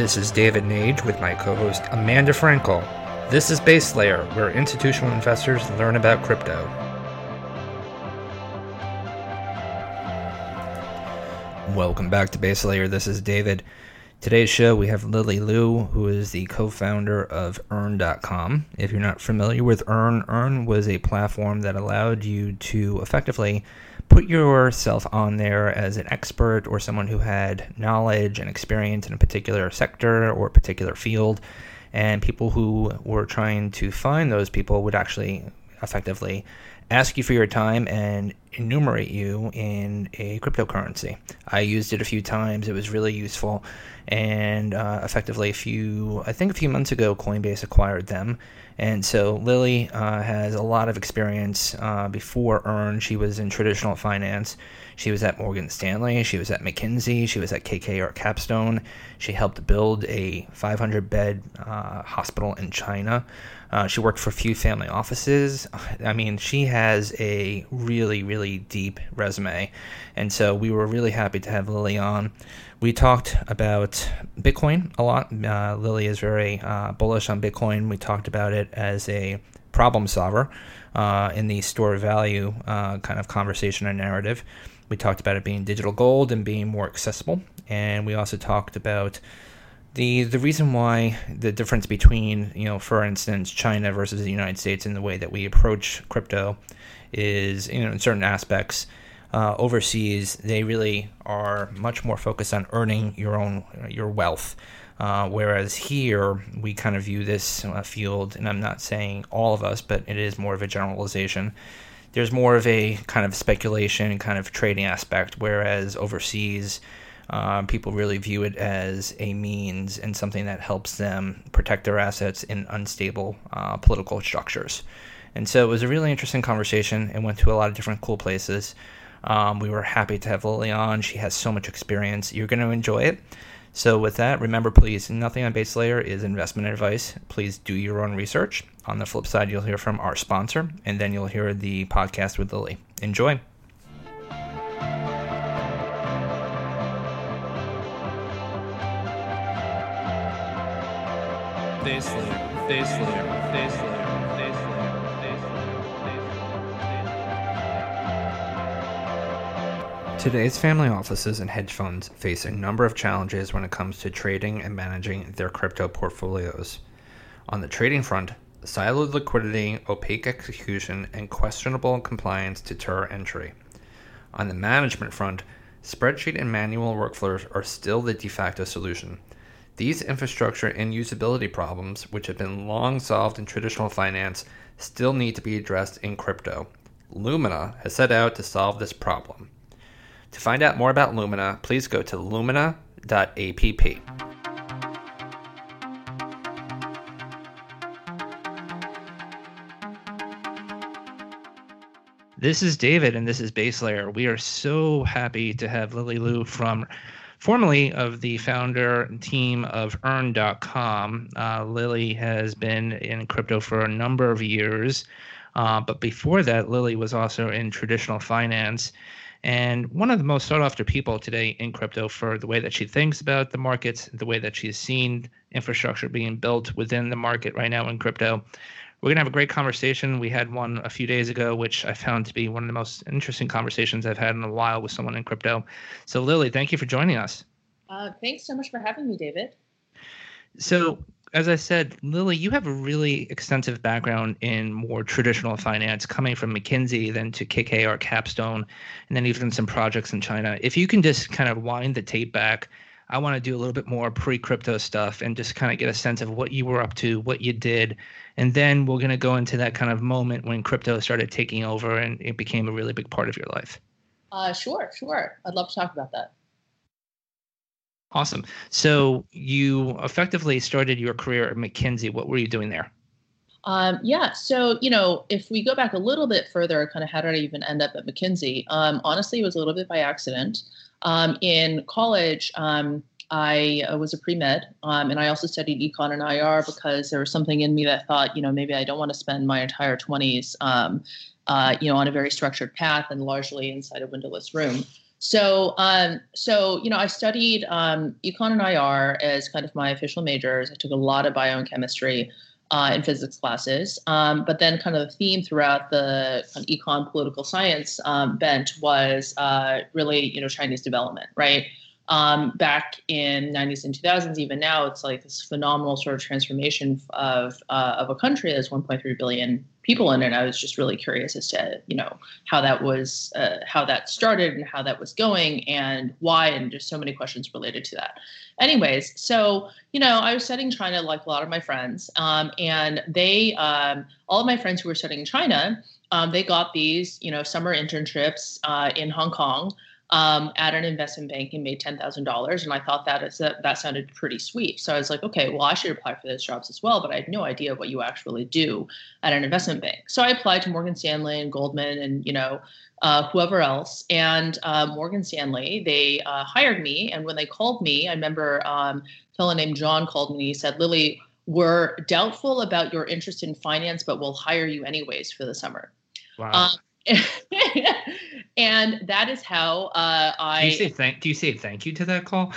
This is David Nage with my co host Amanda Frankel. This is Base Layer, where institutional investors learn about crypto. Welcome back to Base Layer. This is David. Today's show, we have Lily Liu, who is the co founder of Earn.com. If you're not familiar with Earn, Earn was a platform that allowed you to effectively put yourself on there as an expert or someone who had knowledge and experience in a particular sector or particular field. And people who were trying to find those people would actually effectively ask you for your time and enumerate you in a cryptocurrency. I used it a few times. It was really useful. And uh, effectively, a few, I think a few months ago, Coinbase acquired them. And so Lily uh, has a lot of experience uh, before Earn. She was in traditional finance. She was at Morgan Stanley. She was at McKinsey. She was at KKR Capstone. She helped build a 500 bed uh, hospital in China. Uh, she worked for a few family offices. I mean, she has a really, really deep resume. And so we were really happy to have Lily on. We talked about Bitcoin a lot. Uh, Lily is very uh, bullish on Bitcoin. We talked about it as a problem solver uh, in the store value uh, kind of conversation and narrative. We talked about it being digital gold and being more accessible. And we also talked about the the reason why the difference between you know for instance China versus the United States in the way that we approach crypto is you know in certain aspects uh, overseas they really are much more focused on earning your own your wealth. Uh, whereas here we kind of view this uh, field and I'm not saying all of us but it is more of a generalization. There's more of a kind of speculation kind of trading aspect whereas overseas um, people really view it as a means and something that helps them protect their assets in unstable uh, political structures. And so it was a really interesting conversation. It went to a lot of different cool places. Um, we were happy to have Lily on. She has so much experience. You're going to enjoy it. So, with that, remember please, nothing on Base Layer is investment advice. Please do your own research. On the flip side, you'll hear from our sponsor, and then you'll hear the podcast with Lily. Enjoy. Today's family offices and hedge funds face a number of challenges when it comes to trading and managing their crypto portfolios. On the trading front, siloed liquidity, opaque execution, and questionable compliance deter entry. On the management front, spreadsheet and manual workflows are still the de facto solution. These infrastructure and usability problems, which have been long solved in traditional finance, still need to be addressed in crypto. Lumina has set out to solve this problem. To find out more about Lumina, please go to lumina.app. This is David, and this is Base Layer. We are so happy to have Lily Liu from formerly of the founder and team of earn.com. Uh, Lily has been in crypto for a number of years. Uh, but before that, Lily was also in traditional finance and one of the most sought after people today in crypto for the way that she thinks about the markets, the way that she's seen infrastructure being built within the market right now in crypto. We're going to have a great conversation. We had one a few days ago, which I found to be one of the most interesting conversations I've had in a while with someone in crypto. So, Lily, thank you for joining us. Uh, thanks so much for having me, David. So, as I said, Lily, you have a really extensive background in more traditional finance, coming from McKinsey, then to KKR Capstone, and then even some projects in China. If you can just kind of wind the tape back, I want to do a little bit more pre crypto stuff and just kind of get a sense of what you were up to, what you did, and then we're going to go into that kind of moment when crypto started taking over and it became a really big part of your life. Uh, sure, sure. I'd love to talk about that. Awesome. So you effectively started your career at McKinsey. What were you doing there? Um, yeah, so you know, if we go back a little bit further, kind of how did I even end up at McKinsey? Um, honestly, it was a little bit by accident. Um, in college, um, I uh, was a pre med, um, and I also studied econ and IR because there was something in me that thought, you know, maybe I don't want to spend my entire 20s, um, uh, you know, on a very structured path and largely inside a windowless room. So, um, so you know, I studied um, econ and IR as kind of my official majors. I took a lot of bio and chemistry uh, in physics classes, um, but then kind of the theme throughout the kind of econ political science um, bent was uh, really you know Chinese development, right? Um, back in 90s and 2000s, even now, it's like this phenomenal sort of transformation of uh, of a country that's 1.3 billion people in it. I was just really curious as to you know how that was uh, how that started and how that was going and why, and just so many questions related to that. Anyways, so you know, I was studying China like a lot of my friends, um, and they um, all of my friends who were studying China, um, they got these you know summer internships uh, in Hong Kong um, at an investment bank and made ten thousand dollars, and I thought that is that, that sounded pretty sweet. So I was like, okay, well, I should apply for those jobs as well. But I had no idea what you actually do at an investment bank. So I applied to Morgan Stanley and Goldman and you know uh, whoever else. And uh, Morgan Stanley, they uh, hired me, and when they called me, I remember um, a fellow named John called me. and He said, Lily. We're doubtful about your interest in finance, but we'll hire you anyways for the summer. Wow. Um, and that is how uh, I. Do you say thank? Do you say thank you to that call?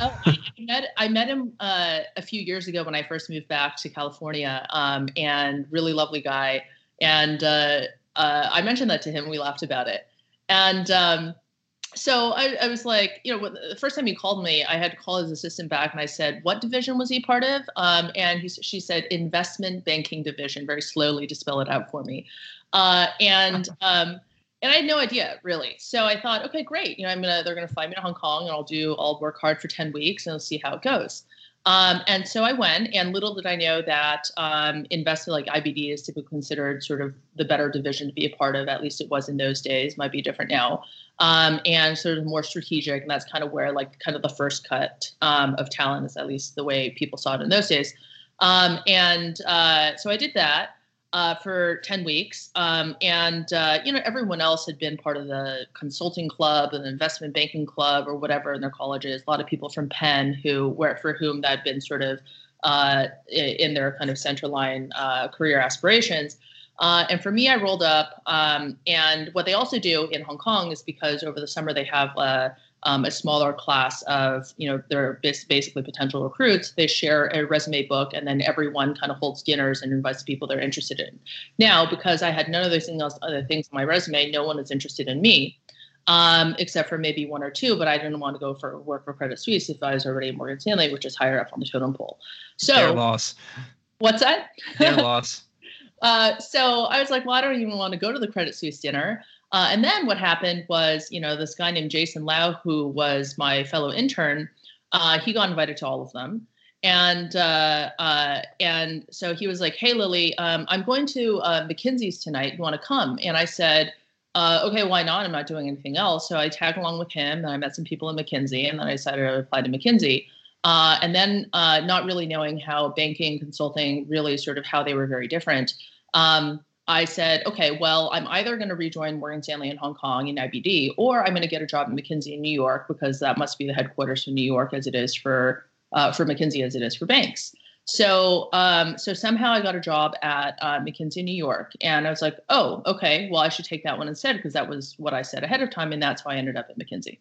oh, I, I met I met him uh, a few years ago when I first moved back to California, um, and really lovely guy. And uh, uh I mentioned that to him. We laughed about it, and um, so I, I, was like, you know, the first time he called me, I had to call his assistant back, and I said, "What division was he part of?" Um, and he, she said, "Investment banking division." Very slowly to spell it out for me, uh, and um, and I had no idea really. So I thought, okay, great. You know, I'm gonna they're gonna fly me to Hong Kong, and I'll do I'll work hard for ten weeks, and I'll see how it goes. Um, and so I went, and little did I know that um, investment like IBD is typically considered sort of the better division to be a part of. At least it was in those days. Might be different now. Um, and sort of more strategic, and that's kind of where like kind of the first cut um, of talent is at least the way people saw it in those days. Um, and uh, so I did that uh, for 10 weeks. Um, and, uh, you know, everyone else had been part of the consulting club and investment banking club or whatever in their colleges. A lot of people from Penn who were, for whom that had been sort of uh, in their kind of center line uh, career aspirations. Uh, and for me, I rolled up. Um, and what they also do in Hong Kong is because over the summer they have uh, um, a smaller class of, you know, they're basically potential recruits. They share a resume book, and then everyone kind of holds dinners and invites people they're interested in. Now, because I had none of those things, other things on my resume, no one is interested in me, um, except for maybe one or two. But I didn't want to go for work for Credit Suisse if I was already at Morgan Stanley, which is higher up on the totem pole. So, their loss. What's that? Their loss. Uh, so I was like, well, I don't even want to go to the Credit Suisse dinner. Uh, and then what happened was, you know, this guy named Jason Lau, who was my fellow intern, uh, he got invited to all of them. And uh, uh and so he was like, "Hey, Lily, um, I'm going to uh, McKinsey's tonight. You want to come?" And I said, uh, "Okay, why not? I'm not doing anything else." So I tagged along with him, and I met some people in McKinsey, and then I decided to apply to McKinsey. And then not really knowing how banking consulting really sort of how they were very different um, I said, okay, well, I'm either going to rejoin Morgan Stanley in Hong Kong in IBD, or I'm going to get a job at McKinsey in New York because that must be the headquarters for New York as it is for uh, for McKinsey as it is for banks. So, um, so somehow I got a job at uh, McKinsey New York, and I was like, oh, okay, well, I should take that one instead because that was what I said ahead of time, and that's why I ended up at McKinsey.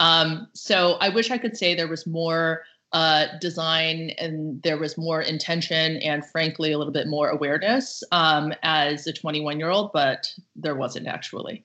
Um, so I wish I could say there was more uh, design and there was more intention and frankly a little bit more awareness um, as a 21 year old but there wasn't actually.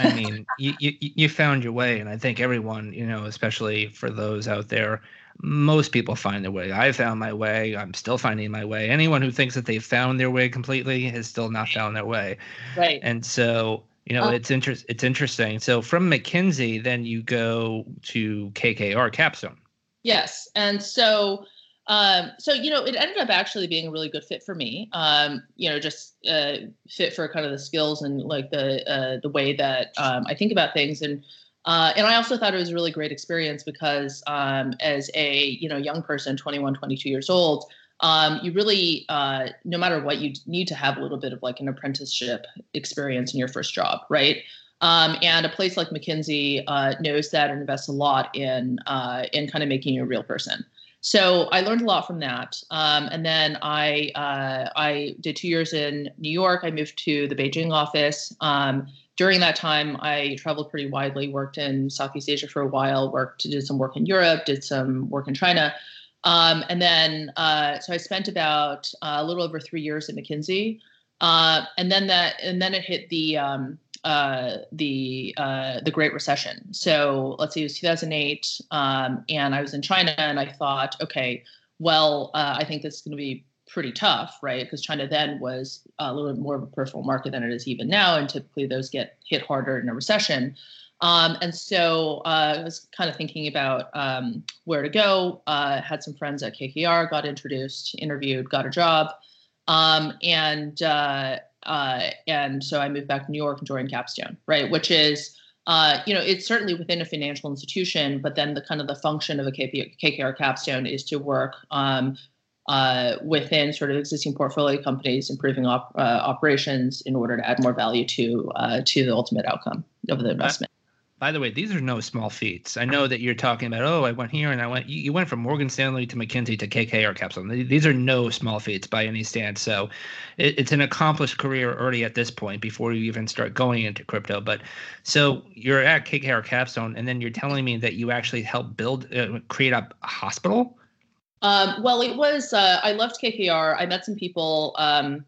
I mean you, you you found your way and i think everyone you know especially for those out there most people find their way. I found my way. I'm still finding my way. Anyone who thinks that they've found their way completely has still not found their way. Right. And so you know oh. it's inter- it's interesting. So from mckinsey then you go to kkr capstone Yes, and so um, so you know, it ended up actually being a really good fit for me. Um, you know, just uh, fit for kind of the skills and like the uh, the way that um, I think about things, and uh, and I also thought it was a really great experience because um, as a you know young person, 21, 22 years old, um, you really uh, no matter what you need to have a little bit of like an apprenticeship experience in your first job, right? Um, and a place like McKinsey uh, knows that and invests a lot in uh, in kind of making you a real person. So I learned a lot from that. Um, and then I uh, I did two years in New York. I moved to the Beijing office. Um, during that time, I traveled pretty widely, worked in Southeast Asia for a while, worked, did some work in Europe, did some work in China. Um, and then, uh, so I spent about uh, a little over three years at McKinsey. Uh, and then that, and then it hit the, um, uh, the uh, the Great Recession. So let's see, it was 2008, um, and I was in China, and I thought, okay, well, uh, I think this is going to be pretty tough, right? Because China then was a little bit more of a peripheral market than it is even now, and typically those get hit harder in a recession. Um, and so uh, I was kind of thinking about um, where to go. Uh, had some friends at KKR, got introduced, interviewed, got a job, um, and uh, and so I moved back to New York and joined Capstone, right? Which is, uh, you know, it's certainly within a financial institution, but then the kind of the function of a KP, KKR Capstone is to work um, uh, within sort of existing portfolio companies, improving op, uh, operations in order to add more value to uh, to the ultimate outcome of the investment by the way, these are no small feats. I know that you're talking about, oh, I went here and I went. You, went from Morgan Stanley to McKinsey to KKR Capstone. These are no small feats by any stance. So, it, it's an accomplished career already at this point before you even start going into crypto. But so you're at KKR Capstone, and then you're telling me that you actually helped build, uh, create a hospital. Um, well, it was. Uh, I left KKR. I met some people. Um,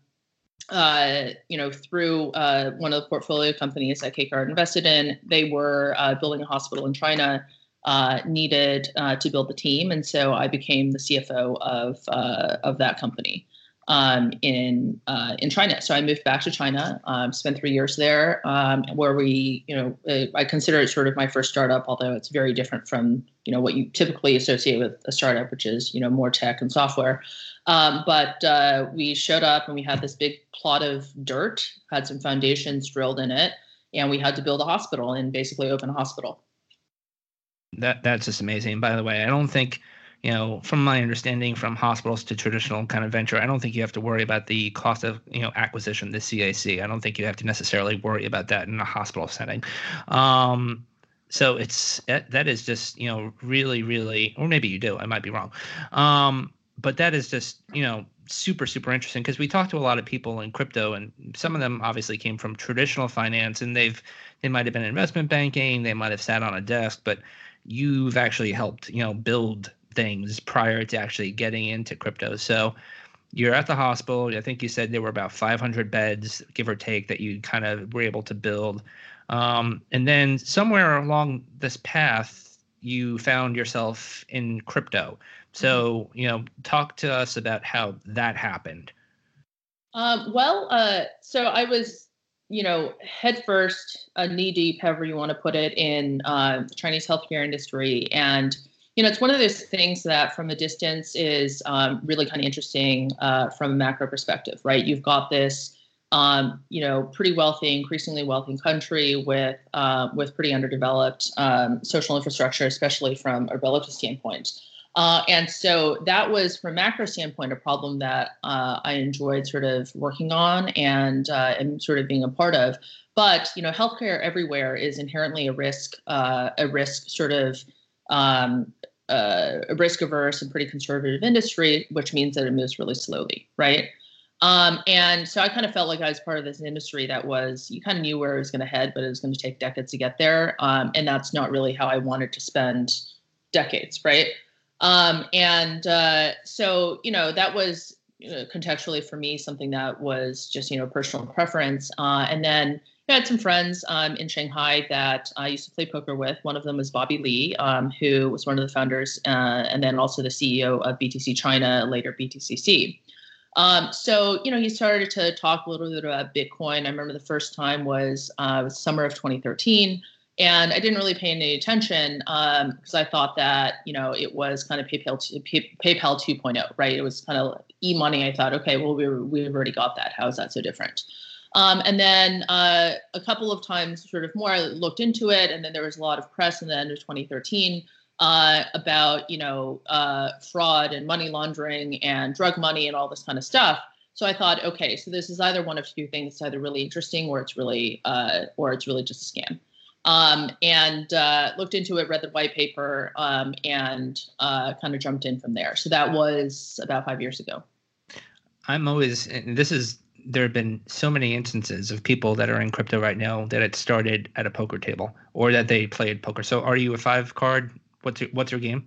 uh, you know, through uh, one of the portfolio companies that KKR invested in, they were uh, building a hospital in China, uh, needed uh, to build the team, and so I became the CFO of uh, of that company um, in in China. So I moved back to China, um, spent three years there, um, where we, you know, I consider it sort of my first startup, although it's very different from you know what you typically associate with a startup, which is you know more tech and software. Um, but uh, we showed up and we had this big plot of dirt, had some foundations drilled in it, and we had to build a hospital and basically open a hospital. That that's just amazing. By the way, I don't think you know, from my understanding, from hospitals to traditional kind of venture, I don't think you have to worry about the cost of you know acquisition, the CAC. I don't think you have to necessarily worry about that in a hospital setting. Um, so it's that, is just you know really really, or maybe you do. I might be wrong. Um, but that is just you know super super interesting because we talked to a lot of people in crypto and some of them obviously came from traditional finance and they've they might have been investment banking they might have sat on a desk but you've actually helped you know build things prior to actually getting into crypto. So you're at the hospital. I think you said there were about 500 beds give or take that you kind of were able to build. Um, and then somewhere along this path you found yourself in crypto. So, you know, talk to us about how that happened. Um, well, uh, so I was, you know, head first, uh, knee deep, however you want to put it, in uh, the Chinese healthcare industry. And, you know, it's one of those things that from a distance is um, really kind of interesting uh, from a macro perspective, right? You've got this. Um, you know, pretty wealthy, increasingly wealthy country with uh, with pretty underdeveloped um, social infrastructure, especially from a relative standpoint. Uh, and so that was, from a macro standpoint, a problem that uh, I enjoyed sort of working on and uh, and sort of being a part of. But you know, healthcare everywhere is inherently a risk, uh, a risk sort of um, uh, a risk averse and pretty conservative industry, which means that it moves really slowly, right? Um, and so I kind of felt like I was part of this industry that was you kind of knew where it was going to head, but it was going to take decades to get there. Um, and that's not really how I wanted to spend decades, right? Um, and uh, so, you know, that was you know, contextually for me something that was just, you know, personal preference. Uh, and then I had some friends um, in Shanghai that I used to play poker with. One of them was Bobby Lee, um, who was one of the founders uh, and then also the CEO of BTC China, later BTCC. Um, so, you know, he started to talk a little bit about Bitcoin. I remember the first time was, uh, summer of 2013 and I didn't really pay any attention because um, I thought that you know it was kind of PayPal PayPal 2.0, right? It was kind of e-money. I thought, okay, well we we've already got that. How is that so different? Um, and then uh, a couple of times, sort of more, I looked into it, and then there was a lot of press in the end of 2013 uh, about you know uh, fraud and money laundering and drug money and all this kind of stuff. So I thought, okay, so this is either one of two things: it's either really interesting, or it's really, uh, or it's really just a scam um, and uh, looked into it, read the white paper, um, and uh, kind of jumped in from there. So that was about five years ago. I'm always, and this is there have been so many instances of people that are in crypto right now that it started at a poker table or that they played poker. So, are you a five card? What's your What's your game?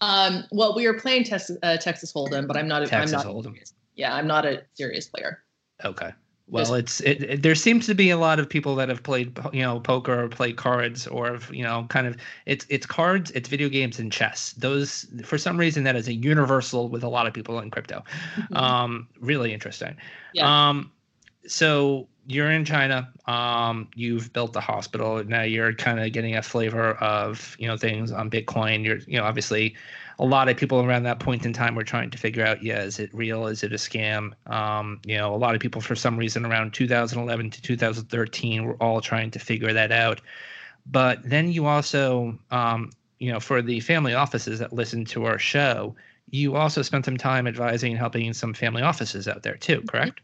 Um, well, we were playing Texas, uh, Texas Hold'em, but I'm not. A, Texas I'm not, Hold'em. Yeah, I'm not a serious player. Okay. Well, it's it, it, There seems to be a lot of people that have played, you know, poker or played cards, or you know, kind of it's it's cards, it's video games, and chess. Those for some reason that is a universal with a lot of people in crypto. Mm-hmm. Um, really interesting. Yeah. Um, so you're in China. Um, you've built the hospital. Now you're kind of getting a flavor of you know things on Bitcoin. You're you know obviously a lot of people around that point in time were trying to figure out, yeah, is it real? Is it a scam? Um, you know, a lot of people for some reason around 2011 to 2013 were all trying to figure that out. But then you also, um, you know, for the family offices that listen to our show, you also spent some time advising and helping some family offices out there too, correct?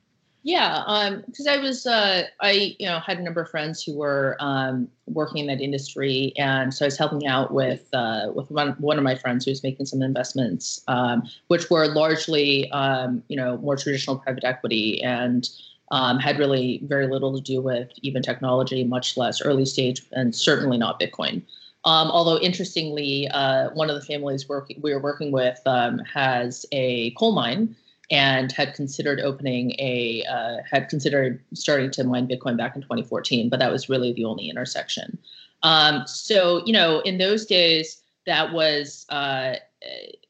Yeah, because um, I was, uh, I you know had a number of friends who were um, working in that industry, and so I was helping out with uh, with one one of my friends who was making some investments, um, which were largely um, you know more traditional private equity and um, had really very little to do with even technology, much less early stage, and certainly not Bitcoin. Although interestingly, uh, one of the families working we were working with has a coal mine and had considered opening a uh, had considered starting to mine Bitcoin back in 2014, but that was really the only intersection. Um, so you know, in those days, that was uh,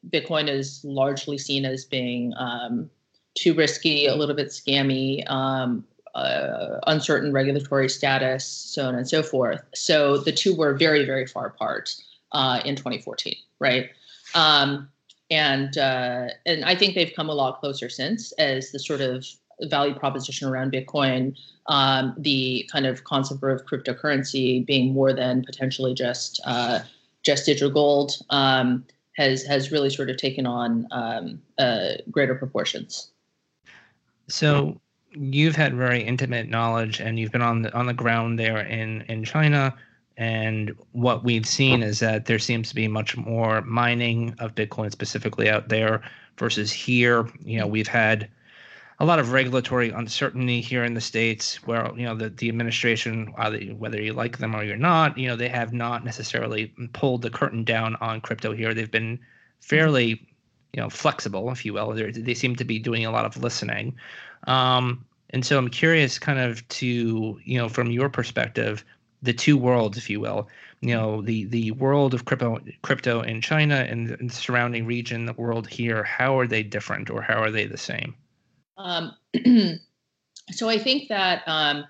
Bitcoin is largely seen as being um, too risky, a little bit scammy. Um, uh, uncertain regulatory status, so on and so forth. So the two were very, very far apart uh, in 2014, right? Um, and uh, and I think they've come a lot closer since as the sort of value proposition around Bitcoin, um, the kind of concept of cryptocurrency being more than potentially just uh, just digital gold um, has has really sort of taken on um, uh, greater proportions. So you've had very intimate knowledge, and you've been on the on the ground there in in China. And what we've seen is that there seems to be much more mining of Bitcoin specifically out there versus here. You know, we've had a lot of regulatory uncertainty here in the states where you know the, the administration whether you like them or you're not you know they have not necessarily pulled the curtain down on crypto here. They've been fairly you know flexible if you will. They're, they seem to be doing a lot of listening. Um, and so i'm curious kind of to you know from your perspective the two worlds, if you will. You know, the the world of crypto crypto in China and the surrounding region, the world here. How are they different, or how are they the same? Um, so I think that um,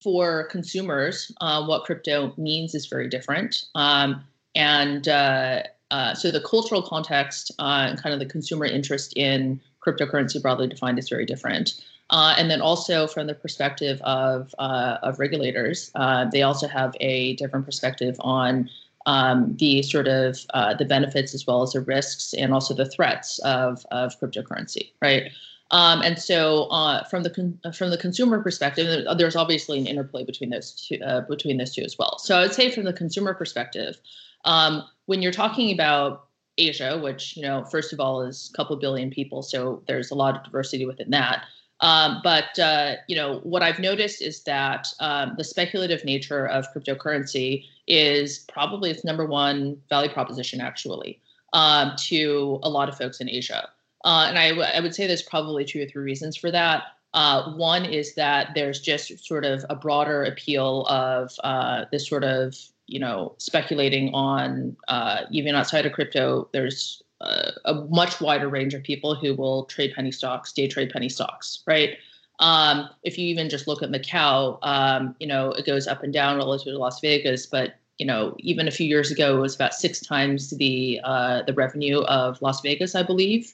for consumers, uh, what crypto means is very different, um, and uh, uh, so the cultural context uh, and kind of the consumer interest in cryptocurrency broadly defined is very different. Uh, and then also from the perspective of, uh, of regulators, uh, they also have a different perspective on um, the sort of uh, the benefits as well as the risks and also the threats of, of cryptocurrency, right? Um, and so, uh, from the con- from the consumer perspective, there's obviously an interplay between those two uh, between those two as well. So, I would say from the consumer perspective, um, when you're talking about Asia, which you know, first of all, is a couple billion people, so there's a lot of diversity within that. Um, but uh, you know what I've noticed is that um, the speculative nature of cryptocurrency is probably its number one value proposition actually um, to a lot of folks in Asia. Uh, and I, w- I would say there's probably two or three reasons for that. Uh, one is that there's just sort of a broader appeal of uh, this sort of you know speculating on uh, even outside of crypto. There's a, much wider range of people who will trade penny stocks, day trade penny stocks, right? Um, if you even just look at Macau, um, you know, it goes up and down relative to Las Vegas, but you know, even a few years ago, it was about six times the uh, the revenue of Las Vegas, I believe.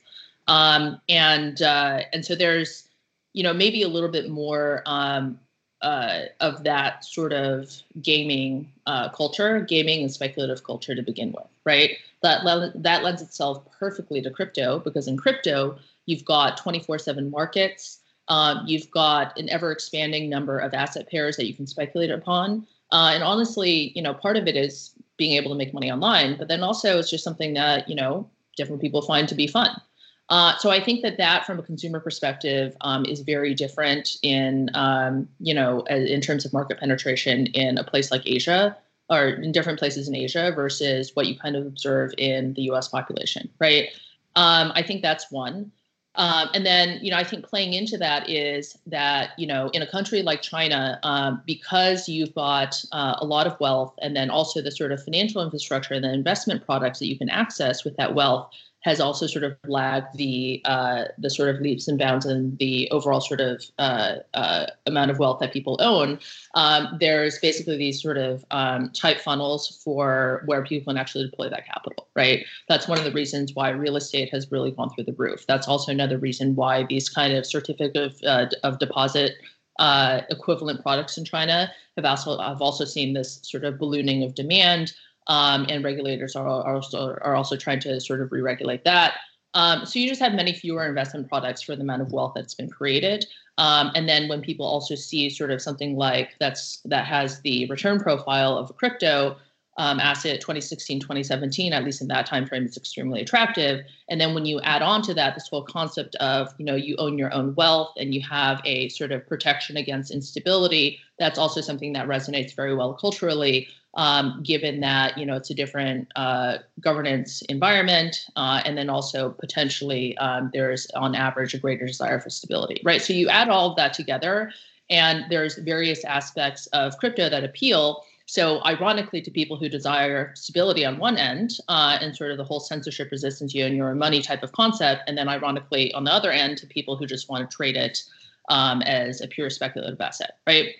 Um, and uh, and so there's, you know, maybe a little bit more um, uh, of that sort of gaming uh, culture, gaming and speculative culture to begin with, right? that that lends itself perfectly to crypto because in crypto you've got 24/7 markets. Um, you've got an ever expanding number of asset pairs that you can speculate upon. Uh, and honestly, you know, part of it is being able to make money online, but then also it's just something that you know different people find to be fun. Uh, so I think that that, from a consumer perspective, um, is very different in um, you know in terms of market penetration in a place like Asia or in different places in Asia versus what you kind of observe in the U.S. population, right? Um, I think that's one. Um, and then, you know, I think playing into that is that, you know, in a country like China, um, because you've got uh, a lot of wealth and then also the sort of financial infrastructure and the investment products that you can access with that wealth, has also sort of lagged the uh, the sort of leaps and bounds in the overall sort of uh, uh, amount of wealth that people own. Um, there's basically these sort of um, type funnels for where people can actually deploy that capital, right? That's one of the reasons why real estate has really gone through the roof. That's also another reason why these kind of certificate of, uh, of deposit uh, equivalent products in China have also have also seen this sort of ballooning of demand um, and regulators are, are also are also trying to sort of re-regulate that. Um, so you just have many fewer investment products for the amount of wealth that's been created. Um, and then when people also see sort of something like that's that has the return profile of a crypto um, asset 2016 2017 at least in that time frame it's extremely attractive and then when you add on to that this whole concept of you know you own your own wealth and you have a sort of protection against instability that's also something that resonates very well culturally um, given that you know it's a different uh, governance environment, uh, and then also potentially um, there's on average a greater desire for stability, right? So you add all of that together, and there's various aspects of crypto that appeal. So, ironically, to people who desire stability on one end uh, and sort of the whole censorship resistance, you and your money type of concept, and then ironically on the other end to people who just want to trade it um, as a pure speculative asset, right?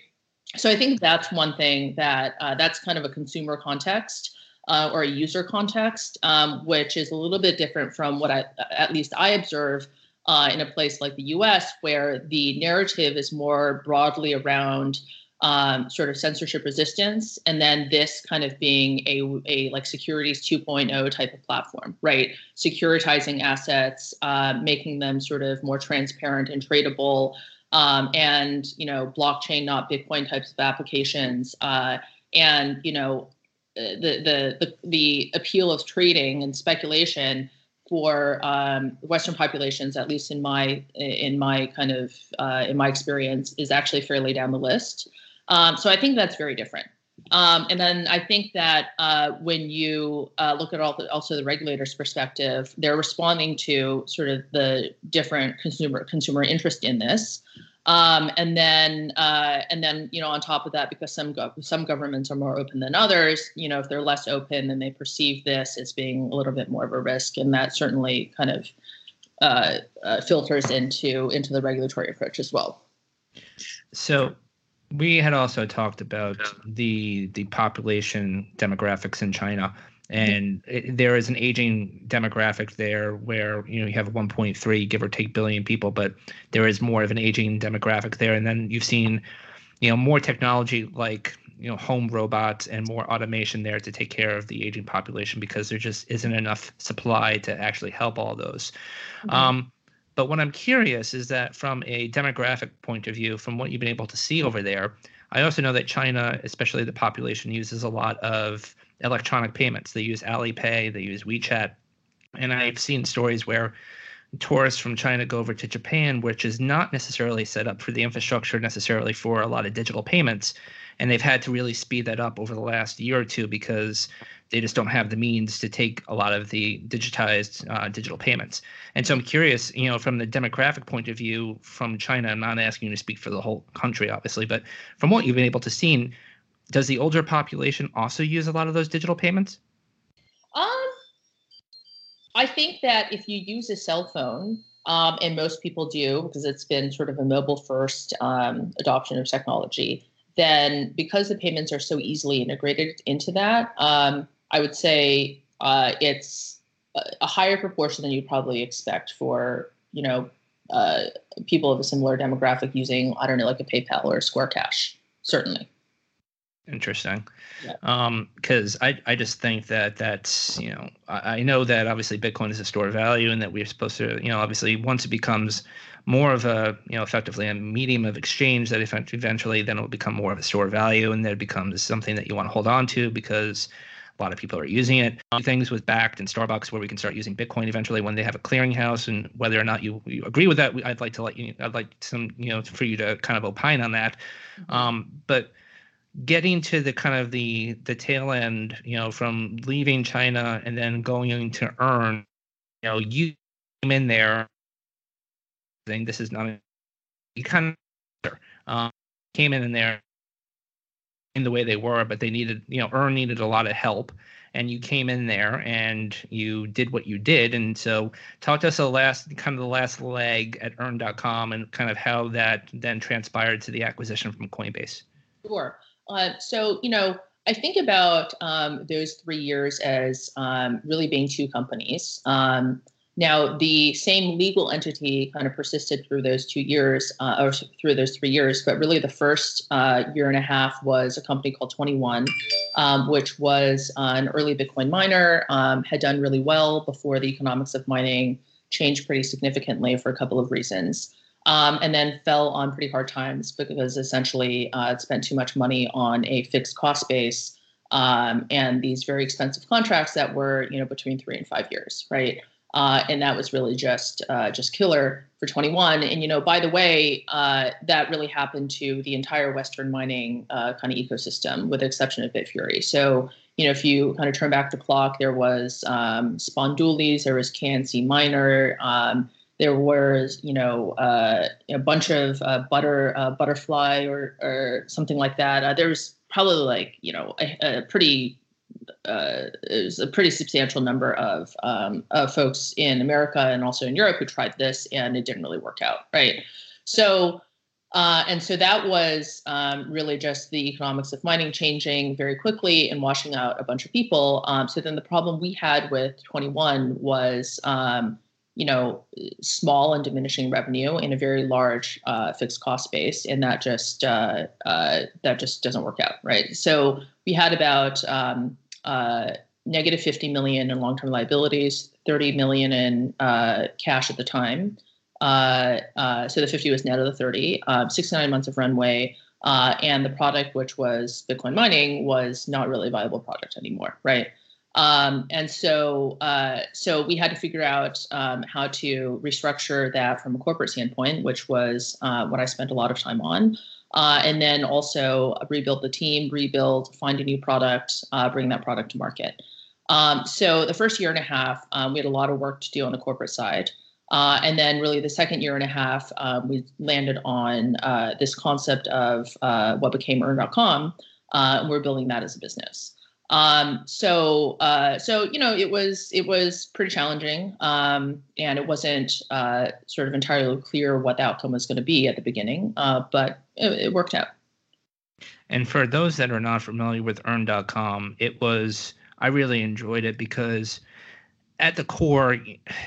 So I think that's one thing that uh, that's kind of a consumer context uh, or a user context, um, which is a little bit different from what I, at least I observe uh, in a place like the U.S., where the narrative is more broadly around um, sort of censorship resistance, and then this kind of being a, a like securities 2.0 type of platform, right? Securitizing assets, uh, making them sort of more transparent and tradable um, and you know blockchain not bitcoin types of applications uh, and you know uh, the, the the the appeal of trading and speculation for um, western populations at least in my in my kind of uh, in my experience is actually fairly down the list. Um, so i think that's very different um, and then I think that uh, when you uh, look at all the, also the regulators' perspective, they're responding to sort of the different consumer consumer interest in this. Um, and then, uh, and then, you know, on top of that, because some gov- some governments are more open than others, you know, if they're less open, then they perceive this as being a little bit more of a risk, and that certainly kind of uh, uh, filters into into the regulatory approach as well. So, we had also talked about the the population demographics in China. And it, there is an aging demographic there where you know you have 1.3 give or take billion people but there is more of an aging demographic there. And then you've seen you know more technology like you know home robots and more automation there to take care of the aging population because there just isn't enough supply to actually help all those. Mm-hmm. um, but what i'm curious is that from a demographic point of view from what you've been able to see over there i also know that china especially the population uses a lot of electronic payments. They use Alipay, they use WeChat. And I've seen stories where tourists from China go over to Japan, which is not necessarily set up for the infrastructure necessarily for a lot of digital payments. And they've had to really speed that up over the last year or two because they just don't have the means to take a lot of the digitized uh, digital payments. And so I'm curious, you know, from the demographic point of view from China, I'm not asking you to speak for the whole country, obviously, but from what you've been able to see, does the older population also use a lot of those digital payments? Um, I think that if you use a cell phone, um, and most people do because it's been sort of a mobile first um, adoption of technology, then because the payments are so easily integrated into that, um, I would say uh, it's a higher proportion than you'd probably expect for you know uh, people of a similar demographic using I don't know like a PayPal or a Square Cash, certainly. Interesting. Yeah. Um, because I, I just think that that's, you know, I, I know that obviously Bitcoin is a store of value and that we're supposed to, you know, obviously once it becomes more of a, you know, effectively a medium of exchange that eventually then it will become more of a store of value and then it becomes something that you want to hold on to because a lot of people are using it. Things with Bakkt and Starbucks where we can start using Bitcoin eventually when they have a clearinghouse, and whether or not you, you agree with that, I'd like to let you. I'd like some, you know, for you to kind of opine on that. Mm-hmm. Um, but getting to the kind of the the tail end, you know, from leaving China and then going to earn, you know, you came in there. Saying this is not a, you kind of um, came in in there in the way they were, but they needed, you know, Earn needed a lot of help. And you came in there and you did what you did. And so talk to us the last kind of the last leg at earn.com and kind of how that then transpired to the acquisition from Coinbase. Sure. Uh, so, you know, I think about um, those three years as um, really being two companies. Um, now, the same legal entity kind of persisted through those two years, uh, or through those three years, but really the first uh, year and a half was a company called 21, um, which was an early Bitcoin miner, um, had done really well before the economics of mining changed pretty significantly for a couple of reasons. Um, and then fell on pretty hard times because essentially uh, it spent too much money on a fixed cost base um, and these very expensive contracts that were, you know, between three and five years, right? Uh, and that was really just uh, just killer for 21. And you know, by the way, uh, that really happened to the entire Western mining uh, kind of ecosystem, with the exception of Bitfury. So you know, if you kind of turn back the clock, there was um, Spondoolies, there was KNC Miner, um, there was you know uh, a bunch of uh, butter butterfly or or something like that. there was probably like you know a, a pretty uh, was a pretty substantial number of, um, of folks in America and also in Europe who tried this, and it didn't really work out, right? So, uh, and so that was um, really just the economics of mining changing very quickly and washing out a bunch of people. Um, so then the problem we had with 21 was, um, you know, small and diminishing revenue in a very large uh, fixed cost base, and that just uh, uh, that just doesn't work out, right? So we had about um, uh, negative 50 million in long-term liabilities, 30 million in uh, cash at the time. Uh, so the 50 was net of the 30, um, 69 months of runway, and the product, which was Bitcoin mining, was not really a viable product anymore, right? Um, and so, uh, so we had to figure out um, how to restructure that from a corporate standpoint, which was what I spent a lot of time on uh, and then also rebuild the team, rebuild, find a new product, uh, bring that product to market. Um, so the first year and a half, um, we had a lot of work to do on the corporate side. Uh, and then really the second year and a half, um, we landed on uh, this concept of uh, what became earn.com. Uh, and we're building that as a business. Um, so, uh, so you know, it was it was pretty challenging, um, and it wasn't uh, sort of entirely clear what the outcome was going to be at the beginning, uh, but it, it, worked out. And for those that are not familiar with Earn.com, it was I really enjoyed it because at the core,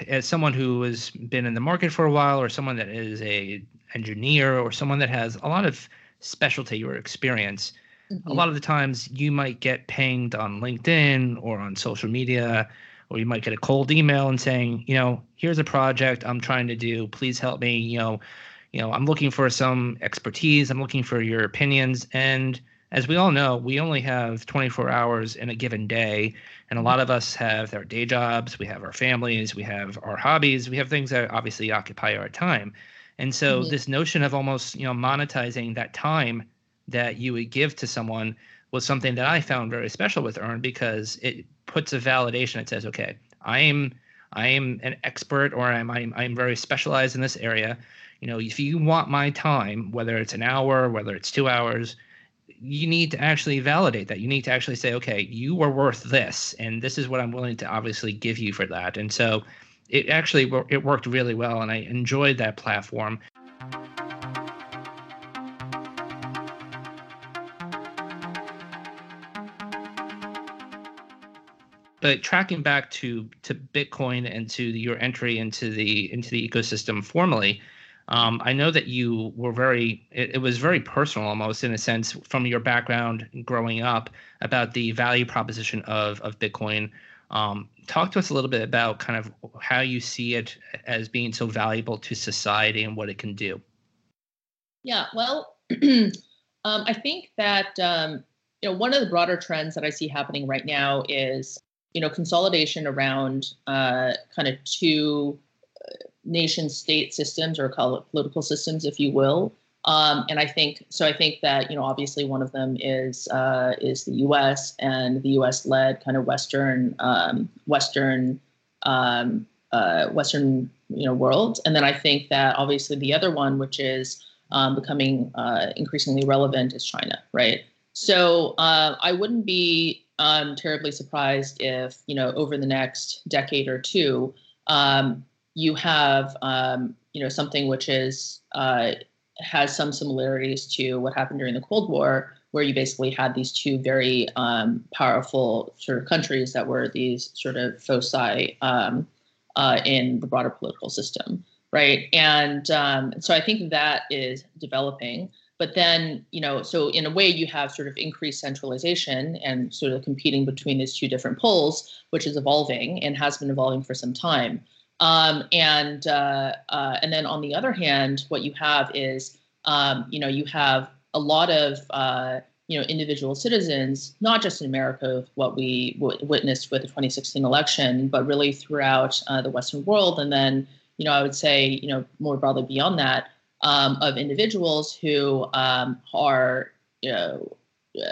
as someone who has been in the market for a while, or someone that is a engineer, or someone that has a lot of specialty or experience Mm-hmm. A lot of the times you might get pinged on LinkedIn or on social media, or you might get a cold email and saying, you know, here's a project I'm trying to do. Please help me. You know, you know, I'm looking for some expertise. I'm looking for your opinions. And as we all know, we only have 24 hours in a given day. And a lot of us have our day jobs, we have our families, we have our hobbies, we have things that obviously occupy our time. And so mm-hmm. this notion of almost, you know, monetizing that time that you would give to someone was something that I found very special with Earn because it puts a validation. It says, okay, I am I am an expert or I'm I'm I'm very specialized in this area. You know, if you want my time, whether it's an hour, whether it's two hours, you need to actually validate that. You need to actually say, okay, you are worth this, and this is what I'm willing to obviously give you for that. And so, it actually it worked really well, and I enjoyed that platform. But tracking back to to Bitcoin and to your entry into the into the ecosystem formally, um, I know that you were very it, it, was very personal almost in a sense from your background growing up about the value proposition of of Bitcoin. Um, talk to us a little bit about kind of how you see it as being so valuable to society and what it can do. Yeah, well, um, I think that um, you know, one of the broader trends that I see happening right now is, you know, consolidation around uh, kind of two uh, nation state systems or call it political systems, if you will. Um, and I think so. I think that you know, obviously, one of them is uh, is the U.S. and the U.S.-led kind of Western um, Western um, uh, Western you know world. And then I think that obviously the other one, which is um, becoming uh, increasingly relevant, is China, right? So uh, I wouldn't be um, terribly surprised if you know over the next decade or two um, you have um, you know something which is uh, has some similarities to what happened during the Cold War, where you basically had these two very um, powerful sort of countries that were these sort of foci um, uh, in the broader political system, right? And um, so I think that is developing. But then, you know, so in a way, you have sort of increased centralization and sort of competing between these two different poles, which is evolving and has been evolving for some time. Um, and uh, uh, and then on the other hand, what you have is, um, you know, you have a lot of uh, you know individual citizens, not just in America, what we w- witnessed with the 2016 election, but really throughout uh, the Western world, and then you know I would say you know more broadly beyond that, um, of individuals who um, are you know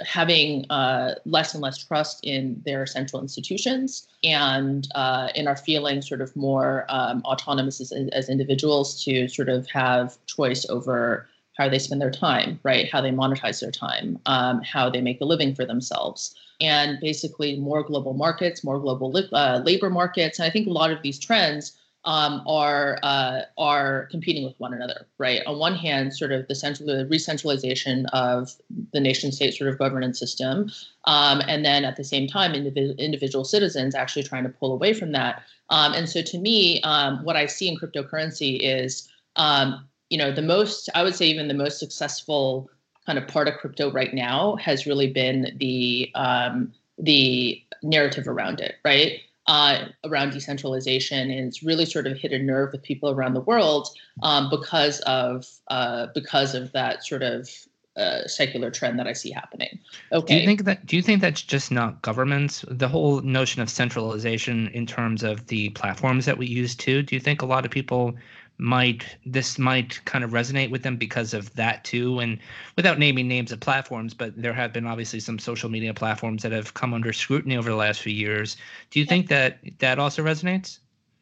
having uh, less and less trust in their central institutions and uh, and are feeling sort of more um, autonomous as, as individuals to sort of have choice over how they spend their time, right? How they monetize their time, um, how they make a living for themselves, and basically more global markets, more global li- uh, labor markets. And I think a lot of these trends um, are uh, are competing with one another, right? On one hand, sort of the central the re-centralization of the nation state sort of governance system, um, and then at the same time, individual individual citizens actually trying to pull away from that. Um, and so, to me, um, what I see in cryptocurrency is um, you know the most i would say even the most successful kind of part of crypto right now has really been the um, the narrative around it right uh, around decentralization and it's really sort of hit a nerve with people around the world um, because of uh, because of that sort of uh, secular trend that I see happening. Okay. Do you think that? Do you think that's just not governments? The whole notion of centralization in terms of the platforms that we use too. Do you think a lot of people might this might kind of resonate with them because of that too. And without naming names of platforms but there have been obviously some social media platforms that have come under scrutiny over the last few years. Do you think that that also resonates?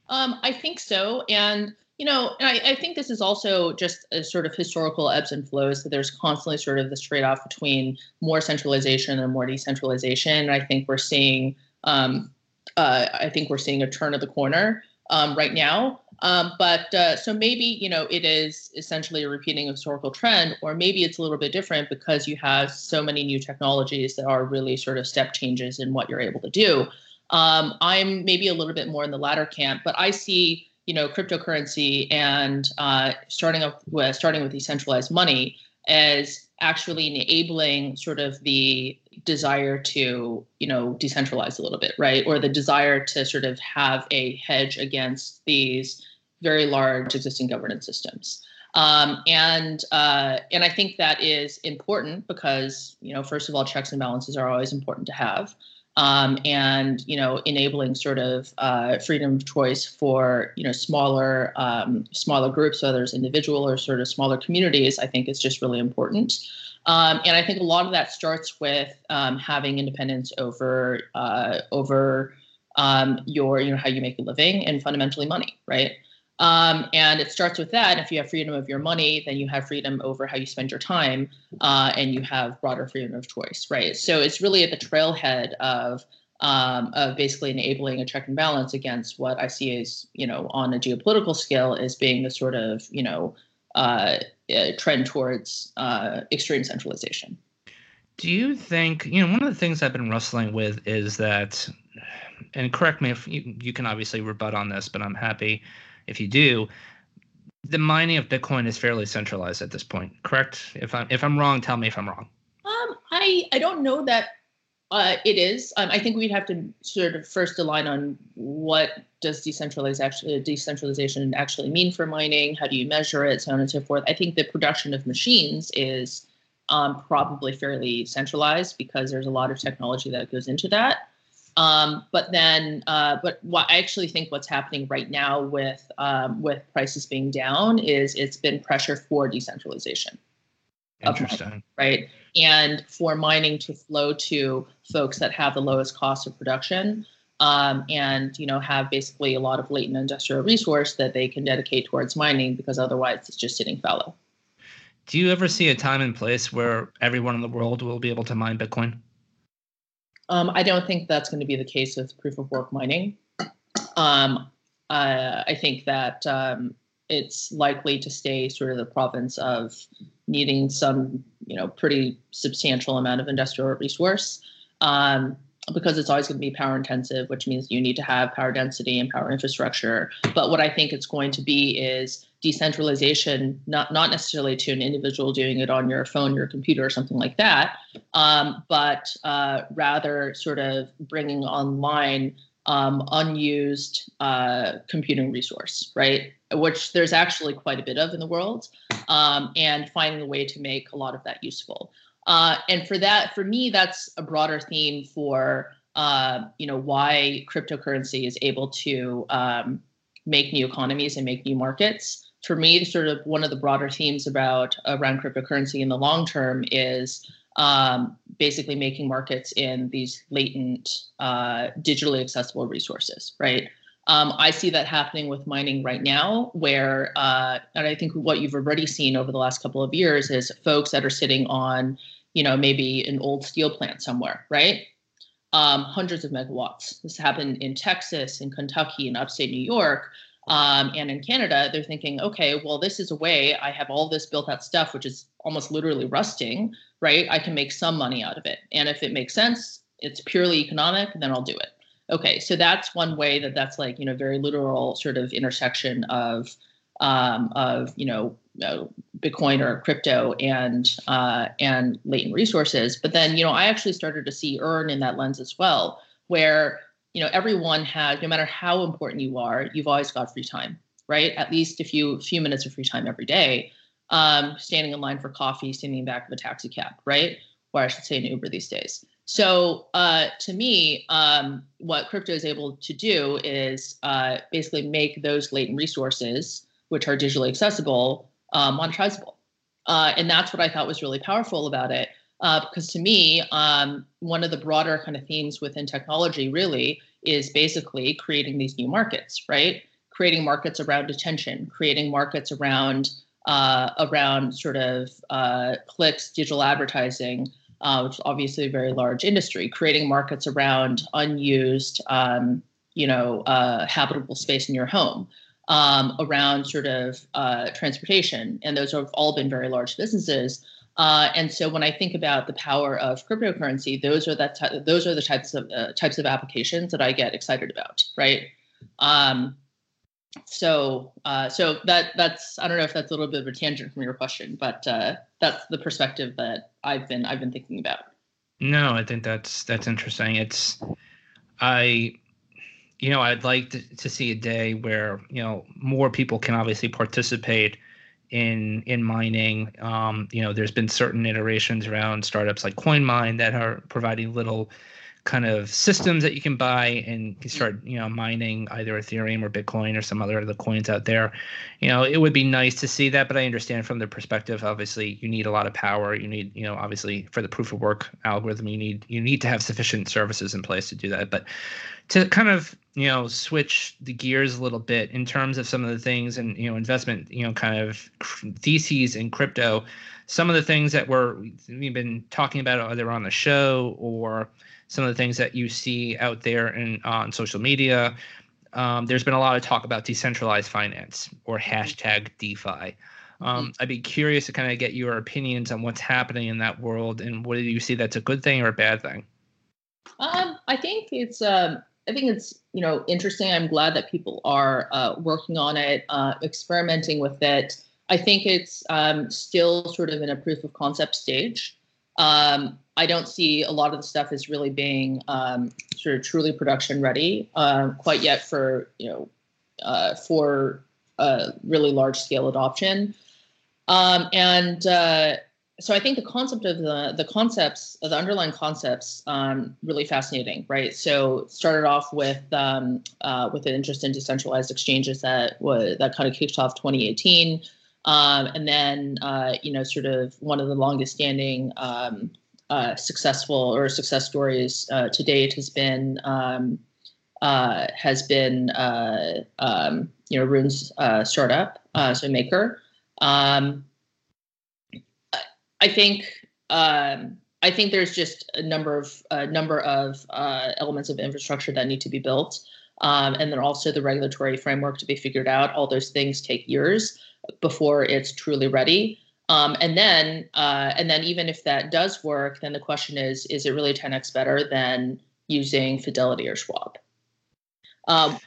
Um, i think so. And you know I, I, think this is also just a sort of historical ebbs and flows that there's constantly sort of this trade-off between more centralization and more decentralization. And i think we're seeing um, uh, i think we're seeing a turn of the corner um, right now um, but uh, so maybe you know it is essentially a repeating historical trend, or maybe it's a little bit different because you have so many new technologies that are really sort of step changes in what you're able to do. Um, I'm maybe a little bit more in the latter camp, but I see you know cryptocurrency and uh, starting up with starting with decentralized money as actually enabling sort of the desire to you know decentralize a little bit right or the desire to sort of have a hedge against these very large existing governance systems. Um, and uh, and I think that is important because you know first of all checks and balances are always important to have, um, and you know enabling sort of uh, freedom of choice for you know smaller um, smaller groups, whether it's individual or sort of smaller communities, I think is just really important. Um, and I think a lot of that starts with um, having independence over uh, over um, your you know how you make a living and fundamentally money, right? Um, and it starts with that. If you have freedom of your money, then you have freedom over how you spend your time, uh, and you have broader freedom of choice, right? So it's really at the trailhead of um, of basically enabling a check and balance against what I see as, you know, on a geopolitical scale as being the sort of, you know, uh, uh, trend towards uh, extreme centralization. Do you think, you know, one of the things I've been wrestling with is that, and correct me if you, you can obviously rebut on this, but I'm happy if you do, the mining of Bitcoin is fairly centralized at this point, correct? If I'm if I'm wrong, tell me if I'm wrong. Um, I I don't know that uh, it is. Um, I think we'd have to sort of first align on what does decentralized actually decentralization actually mean for mining. How do you measure it, so on and so forth. I think the production of machines is um, probably fairly centralized because there's a lot of technology that goes into that. Um, but then, uh, but what I actually think what's happening right now with um, with prices being down is it's been pressure for decentralization. Interesting. Mining, right, and for mining to flow to folks that have the lowest cost of production. Um, and you know have basically a lot of latent industrial resource that they can dedicate towards mining because otherwise it's just sitting fallow. Do you ever see a time and place where everyone in the world will be able to mine Bitcoin? Um, I don't think that's going to be the case with proof of work mining. Um, uh, I think that um, it's likely to stay sort of the province of needing some, you know, pretty substantial amount of industrial resource. Um, because it's always going to be power intensive, which means you need to have power density and power infrastructure. But what I think it's going to be is decentralization, not not necessarily to an individual doing it on your phone, your computer, or something like that, um, but uh, rather sort of bringing online um, unused uh, computing resource, right? Which there's actually quite a bit of in the world, um, and finding a way to make a lot of that useful. Uh, and for that, for me, that's a broader theme for uh, you know why cryptocurrency is able to um, make new economies and make new markets. For me, sort of one of the broader themes about around cryptocurrency in the long term is um, basically making markets in these latent, uh, digitally accessible resources, right? Um, I see that happening with mining right now, where, uh, and I think what you've already seen over the last couple of years is folks that are sitting on, you know, maybe an old steel plant somewhere, right? Um, hundreds of megawatts. This happened in Texas, in Kentucky, in upstate New York, um, and in Canada. They're thinking, okay, well, this is a way I have all this built out stuff, which is almost literally rusting, right? I can make some money out of it. And if it makes sense, it's purely economic, then I'll do it. Okay, so that's one way that that's like you know very literal sort of intersection of um, of you know, you know, Bitcoin or crypto and uh, and latent resources. But then you know I actually started to see earn in that lens as well, where you know everyone has no matter how important you are, you've always got free time, right? At least a few few minutes of free time every day. Um, standing in line for coffee, standing in back of a taxi cab, right? Or I should say an Uber these days. So uh, to me, um, what crypto is able to do is uh, basically make those latent resources, which are digitally accessible, uh, monetizable. Uh, and that's what I thought was really powerful about it. Uh, because to me, um, one of the broader kind of themes within technology really is basically creating these new markets, right? Creating markets around attention, creating markets around uh, around sort of clicks, digital advertising, uh, which is obviously a very large industry, creating markets around unused, um, you know, uh, habitable space in your home, um, around sort of uh, transportation, and those have all been very large businesses. Uh, and so when I think about the power of cryptocurrency, those are that ty- those are the types of uh, types of applications that I get excited about, right? Um, so uh, so that that's I don't know if that's a little bit of a tangent from your question, but uh, that's the perspective that I've been I've been thinking about. No, I think that's that's interesting. It's I you know I'd like to, to see a day where you know more people can obviously participate in in mining. Um, you know, there's been certain iterations around startups like CoinMine that are providing little kind of systems that you can buy and start you know mining either ethereum or bitcoin or some other of the coins out there. You know it would be nice to see that but i understand from the perspective obviously you need a lot of power. You need you know obviously for the proof of work algorithm you need you need to have sufficient services in place to do that. But to kind of you know switch the gears a little bit in terms of some of the things and you know investment you know kind of theses in crypto some of the things that we're we've been talking about either on the show or some of the things that you see out there in on social media. Um, there's been a lot of talk about decentralized finance or mm-hmm. hashtag DeFi. Um, mm-hmm. I'd be curious to kind of get your opinions on what's happening in that world and whether you see that's a good thing or a bad thing. Um, I think it's um, I think it's you know interesting. I'm glad that people are uh, working on it, uh, experimenting with it. I think it's um, still sort of in a proof of concept stage. Um, I don't see a lot of the stuff is really being um, sort of truly production ready uh, quite yet for you know uh, for uh, really large scale adoption. Um, and uh, so I think the concept of the the concepts, the underlying concepts, um, really fascinating, right? So started off with um, uh, with an interest in decentralized exchanges that was that kind of kicked off 2018, um, and then uh, you know sort of one of the longest standing um, uh, successful or success stories uh, to date has been um, uh, has been uh, um, you know Rune's startup, so Maker. Um, I think um, I think there's just a number of a number of uh, elements of infrastructure that need to be built, and then also the regulatory framework to be figured out. All those things take years before it's truly ready. Um, and then uh, and then even if that does work, then the question is: Is it really 10x better than using Fidelity or Schwab? Um,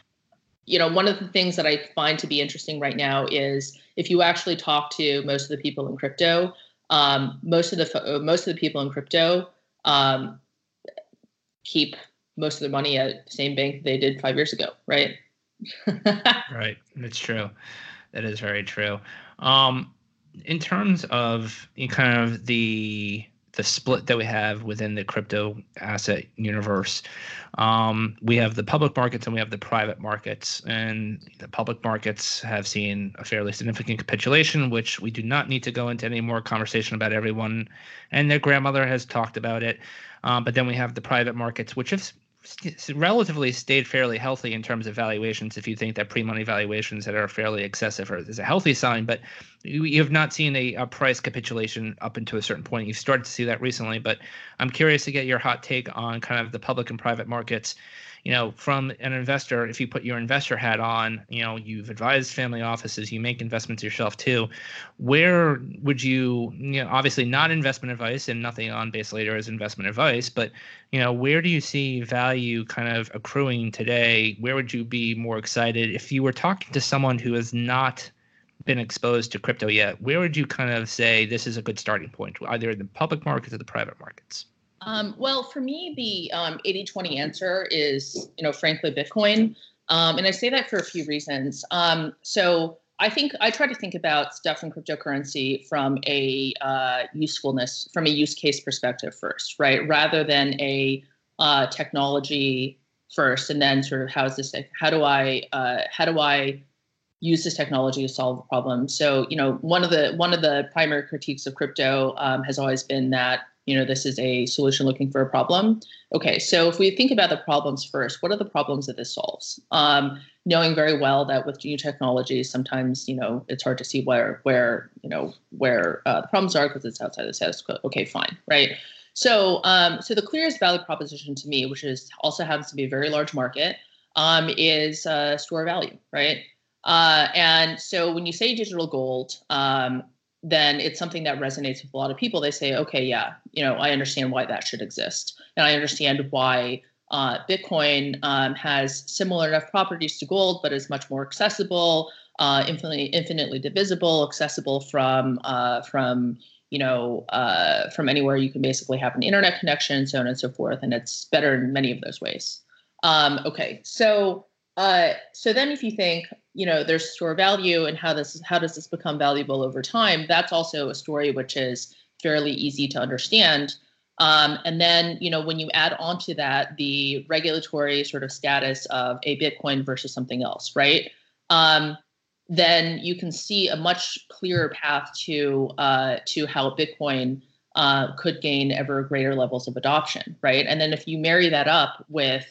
you know, one of the things that I find to be interesting right now is if you actually talk to most of the people in crypto, um, most of the most of the people in crypto um, keep most of their money at the same bank they did five years ago, right? right, that's true. That is very true. Um, in terms of kind of the the split that we have within the crypto asset universe. Um, we have the public markets and we have the private markets. And the public markets have seen a fairly significant capitulation, which we do not need to go into any more conversation about. Everyone and their grandmother has talked about it. Um, but then we have the private markets, which have relatively stayed fairly healthy in terms of valuations. If you think that pre-money valuations that are fairly excessive is a healthy sign, but you, have not seen a, a, price capitulation up into a certain point. You've started to see that recently, but I'm curious to get your hot take on kind of the public and private markets you know, from an investor, if you put your investor hat on, you know, you've advised family offices, you make investments yourself too. Where would you, you know, obviously not investment advice and nothing on Base Layer is investment advice, but, you know, where do you see value kind of accruing today? Where would you be more excited if you were talking to someone who has not been exposed to crypto yet? Where would you kind of say this is a good starting point, either in the public markets or the private markets? Um, well, for me, the um, 80-20 answer is, you know, frankly, Bitcoin. Um, and I say that for a few reasons. Um, so I think I try to think about stuff in cryptocurrency from a uh, usefulness, from a use case perspective first, right? Rather than a uh, technology first, and then sort of how is this? How do I? Uh, how do I use this technology to solve a problem? So you know, one of the one of the primary critiques of crypto um, has always been that you know this is a solution looking for a problem. Okay so if we think about the problems first what are the problems that this solves? Um, knowing very well that with new technologies sometimes you know it's hard to see where where you know where uh, the problems are because it's outside the status quo. Okay fine right? So um, so the clearest value proposition to me which is also happens to be a very large market um, is uh, store value right uh, and so when you say digital gold um, then it's something that resonates with a lot of people. They say, okay, yeah, you know, I understand why that should exist. And I understand why uh, Bitcoin um, has similar enough properties to gold, but is much more accessible, uh, infinitely, infinitely divisible, accessible from uh, from you know uh, from anywhere. You can basically have an internet connection, so on and so forth, and it's better in many of those ways. Um, okay, so uh, so then if you think, you know, there's store value and how this how does this become valuable over time, that's also a story which is fairly easy to understand. Um, and then, you know, when you add onto that the regulatory sort of status of a Bitcoin versus something else, right? Um, then you can see a much clearer path to uh, to how Bitcoin uh, could gain ever greater levels of adoption, right? And then if you marry that up with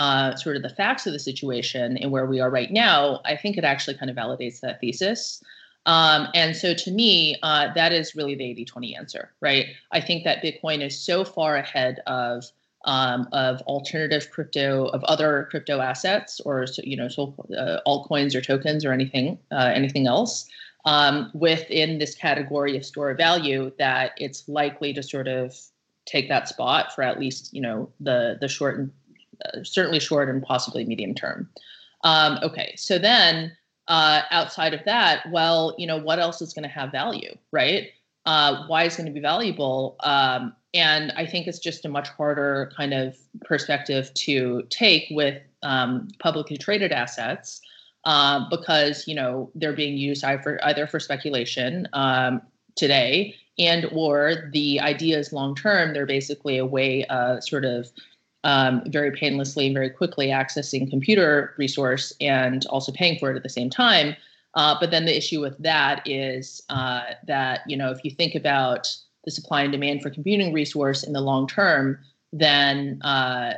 uh, sort of the facts of the situation and where we are right now, I think it actually kind of validates that thesis. Um, and so to me, uh, that is really the 80 20 answer, right? I think that Bitcoin is so far ahead of. Um, of alternative crypto, of other crypto assets, or you know, so, uh, altcoins or tokens or anything, uh, anything else, um, within this category of store of value, that it's likely to sort of take that spot for at least you know the the short and certainly short and possibly medium term. Um, okay, so then uh, outside of that, well, you know, what else is going to have value, right? Uh, why is going to be valuable? Um, and I think it's just a much harder kind of perspective to take with um, publicly traded assets uh, because you know they're being used either for, either for speculation um, today and or the ideas long term they're basically a way of sort of um, very painlessly and very quickly accessing computer resource and also paying for it at the same time. Uh, but then the issue with that is uh, that you know if you think about the supply and demand for computing resource in the long term then uh,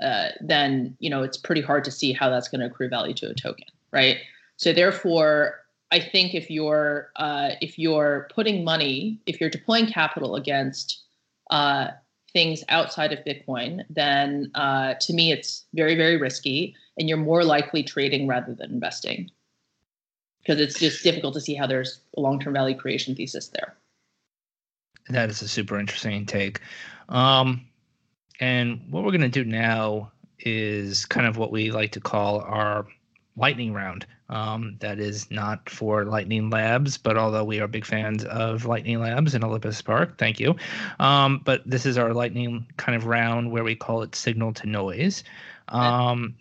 uh then you know it's pretty hard to see how that's going to accrue value to a token right? So therefore I think if you're uh, if you're putting money, if you're deploying capital against uh, things outside of Bitcoin, then uh, to me it's very very risky, and you're more likely trading rather than investing because it's just difficult to see how there's a long term value creation thesis there. That is a super interesting take. Um, and what we're going to do now is kind of what we like to call our lightning round. Um, that is not for Lightning Labs, but although we are big fans of Lightning Labs in Olympus Park, thank you. Um, but this is our lightning kind of round where we call it signal to noise. Um,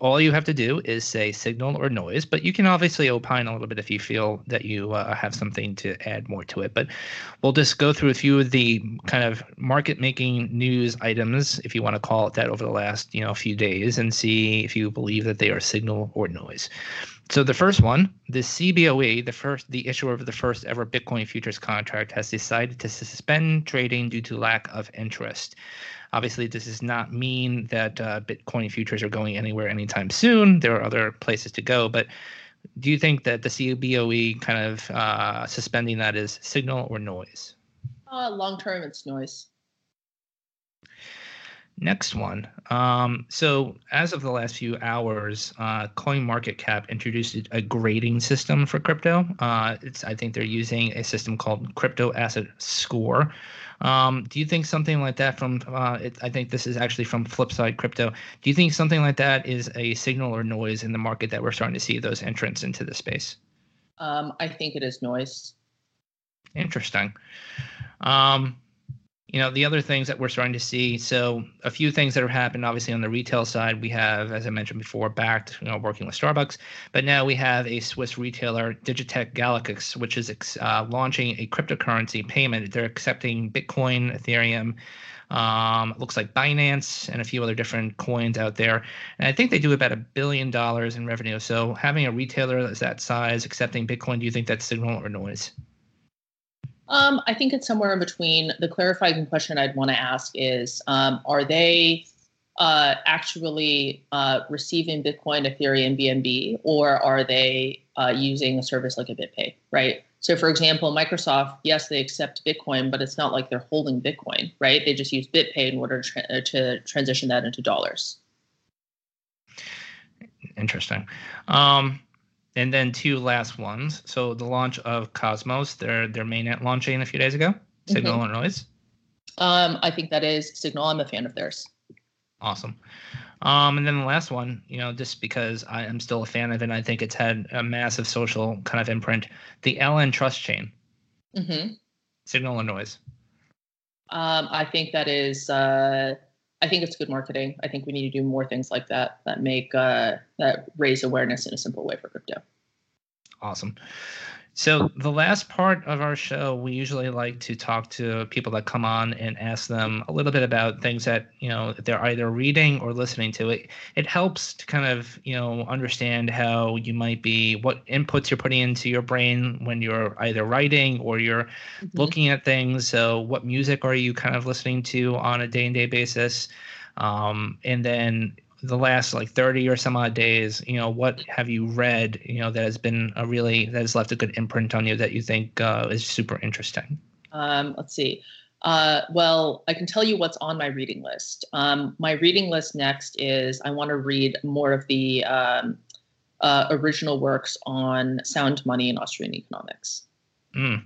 all you have to do is say signal or noise, but you can obviously opine a little bit if you feel that you uh, have something to add more to it. But we'll just go through a few of the kind of market making news items, if you want to call it that, over the last you know few days, and see if you believe that they are signal or noise. So the first one, the CBOE, the first, the issuer of the first ever Bitcoin futures contract, has decided to suspend trading due to lack of interest. Obviously, this does not mean that uh, Bitcoin futures are going anywhere anytime soon. There are other places to go, but do you think that the CBOE kind of uh, suspending that is signal or noise? Uh, long term, it's noise. Next one. Um, so, as of the last few hours, uh, CoinMarketCap introduced a grading system for crypto. Uh, it's, I think they're using a system called Crypto Asset Score. Um, do you think something like that from? Uh, it, I think this is actually from Flipside Crypto. Do you think something like that is a signal or noise in the market that we're starting to see those entrants into the space? Um, I think it is noise. Interesting. Um, you know the other things that we're starting to see so a few things that have happened obviously on the retail side we have as i mentioned before Bakkt you know working with starbucks but now we have a swiss retailer Digitec Galaxus which is uh, launching a cryptocurrency payment they're accepting bitcoin ethereum um, looks like Binance and a few other different coins out there. And I think they do about a billion dollars in revenue. So having a retailer that's that size accepting Bitcoin, do you think that's signal or noise? Um, I think it's somewhere in between. The clarifying question I'd want to ask is um, Are they uh, actually uh, receiving Bitcoin, Ethereum, BNB, or are they uh, using a service like a BitPay, right? So, for example, Microsoft, yes, they accept Bitcoin, but it's not like they're holding Bitcoin, right? They just use BitPay in order to, tra- to transition that into dollars. Interesting. Um, and then two last ones. So the launch of Cosmos, their their mainnet launching a few days ago. Signal mm-hmm. and noise. Um, I think that is Signal. I'm a fan of theirs. Awesome. Um, and then the last one, you know, just because I am still a fan of it, and I think it's had a massive social kind of imprint. The LN Trust Chain. Mm-hmm. Signal and noise. Um, I think that is. Uh, I think it's good marketing. I think we need to do more things like that that make uh, that raise awareness in a simple way for crypto. Awesome. So the last part of our show, we usually like to talk to people that come on and ask them a little bit about things that you know they're either reading or listening to. It it helps to kind of you know understand how you might be what inputs you're putting into your brain when you're either writing or you're mm-hmm. looking at things. So what music are you kind of listening to on a day and day basis? Um, and then the last like 30 or some odd days you know what have you read you know that has been a really that has left a good imprint on you that you think uh, is super interesting? Um, let's see. Uh, well i can tell you what's on my reading list. Um, my reading list next is i want to read more of the um, uh, original works on sound money and austrian economics. Mm.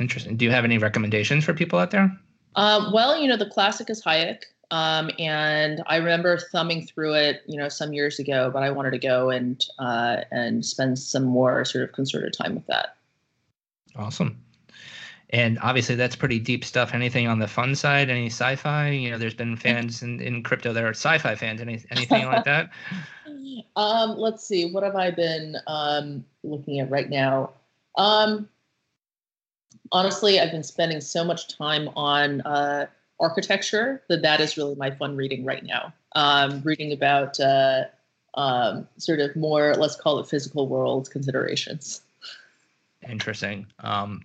interesting. Do you have any recommendations for people out there? Uh, well you know the classic is hayek um, and I remember thumbing through it, you know, some years ago, but I wanted to go and uh, and spend some more sort of concerted time with that. Awesome. And obviously, that's pretty deep stuff. Anything on the fun side? Any sci-fi? You know, there's been fans in, in crypto that are sci-fi fans. Any anything like that? Um, let's see. What have I been um, looking at right now? Um, honestly, I've been spending so much time on uh, architecture that that is really my fun reading right now. Um, reading about uh, um, sort of more, let's call it physical world considerations. Interesting. Um,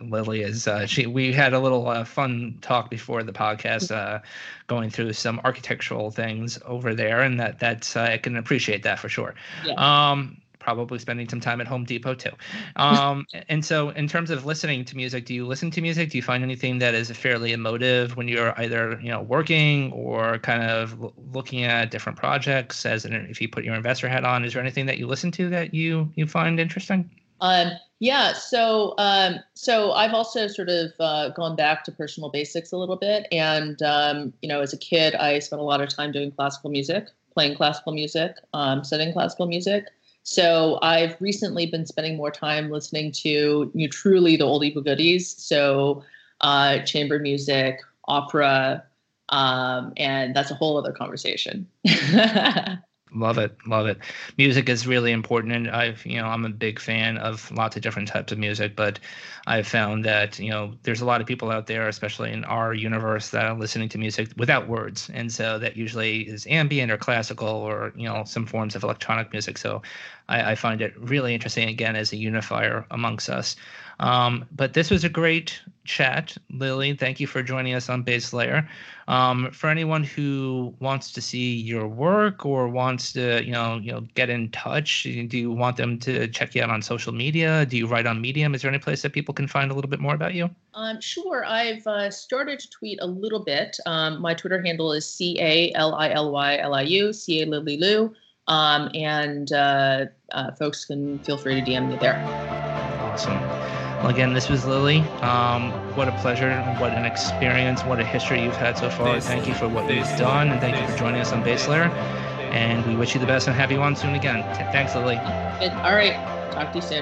Lily is uh, she. We had a little uh, fun talk before the podcast, uh, going through some architectural things over there, and that that's uh, I can appreciate that for sure. Yeah. Um, probably spending some time at Home Depot too. Um, and so, in terms of listening to music, do you listen to music? Do you find anything that is fairly emotive when you're either you know working or kind of looking at different projects? As if you put your investor hat on, is there anything that you listen to that you you find interesting? Um, yeah, so um, so I've also sort of uh, gone back to personal basics a little bit, and um, you know, as a kid, I spent a lot of time doing classical music, playing classical music, um, studying classical music. So I've recently been spending more time listening to you know, truly the oldie but goodies, so uh, chamber music, opera, um, and that's a whole other conversation. Love it, love it. Music is really important, and I've you know I'm a big fan of lots of different types of music, but I've found that you know there's a lot of people out there, especially in our universe, that are listening to music without words, and so that usually is ambient or classical or you know some forms of electronic music. So I, I find it really interesting again as a unifier amongst us. Um, but this was a great chat, Lily. Thank you for joining us on Base Layer. Um, for anyone who wants to see your work or wants to, you know, you know, get in touch, do you want them to check you out on social media? Do you write on Medium? Is there any place that people can find a little bit more about you? Um, sure. I've uh, started to tweet a little bit. Um, my Twitter handle is C A L I L Y L I U C A Lily Liu. Um, and uh, uh, folks can feel free to DM me there. Awesome. Well, again, this was Lily. Um, what a pleasure, what an experience, what a history you've had so far. Thank you for what you've done, and thank you for joining us on Base Layer. And we wish you the best and have you on soon again. Thanks, Lily. All right. Talk to you soon.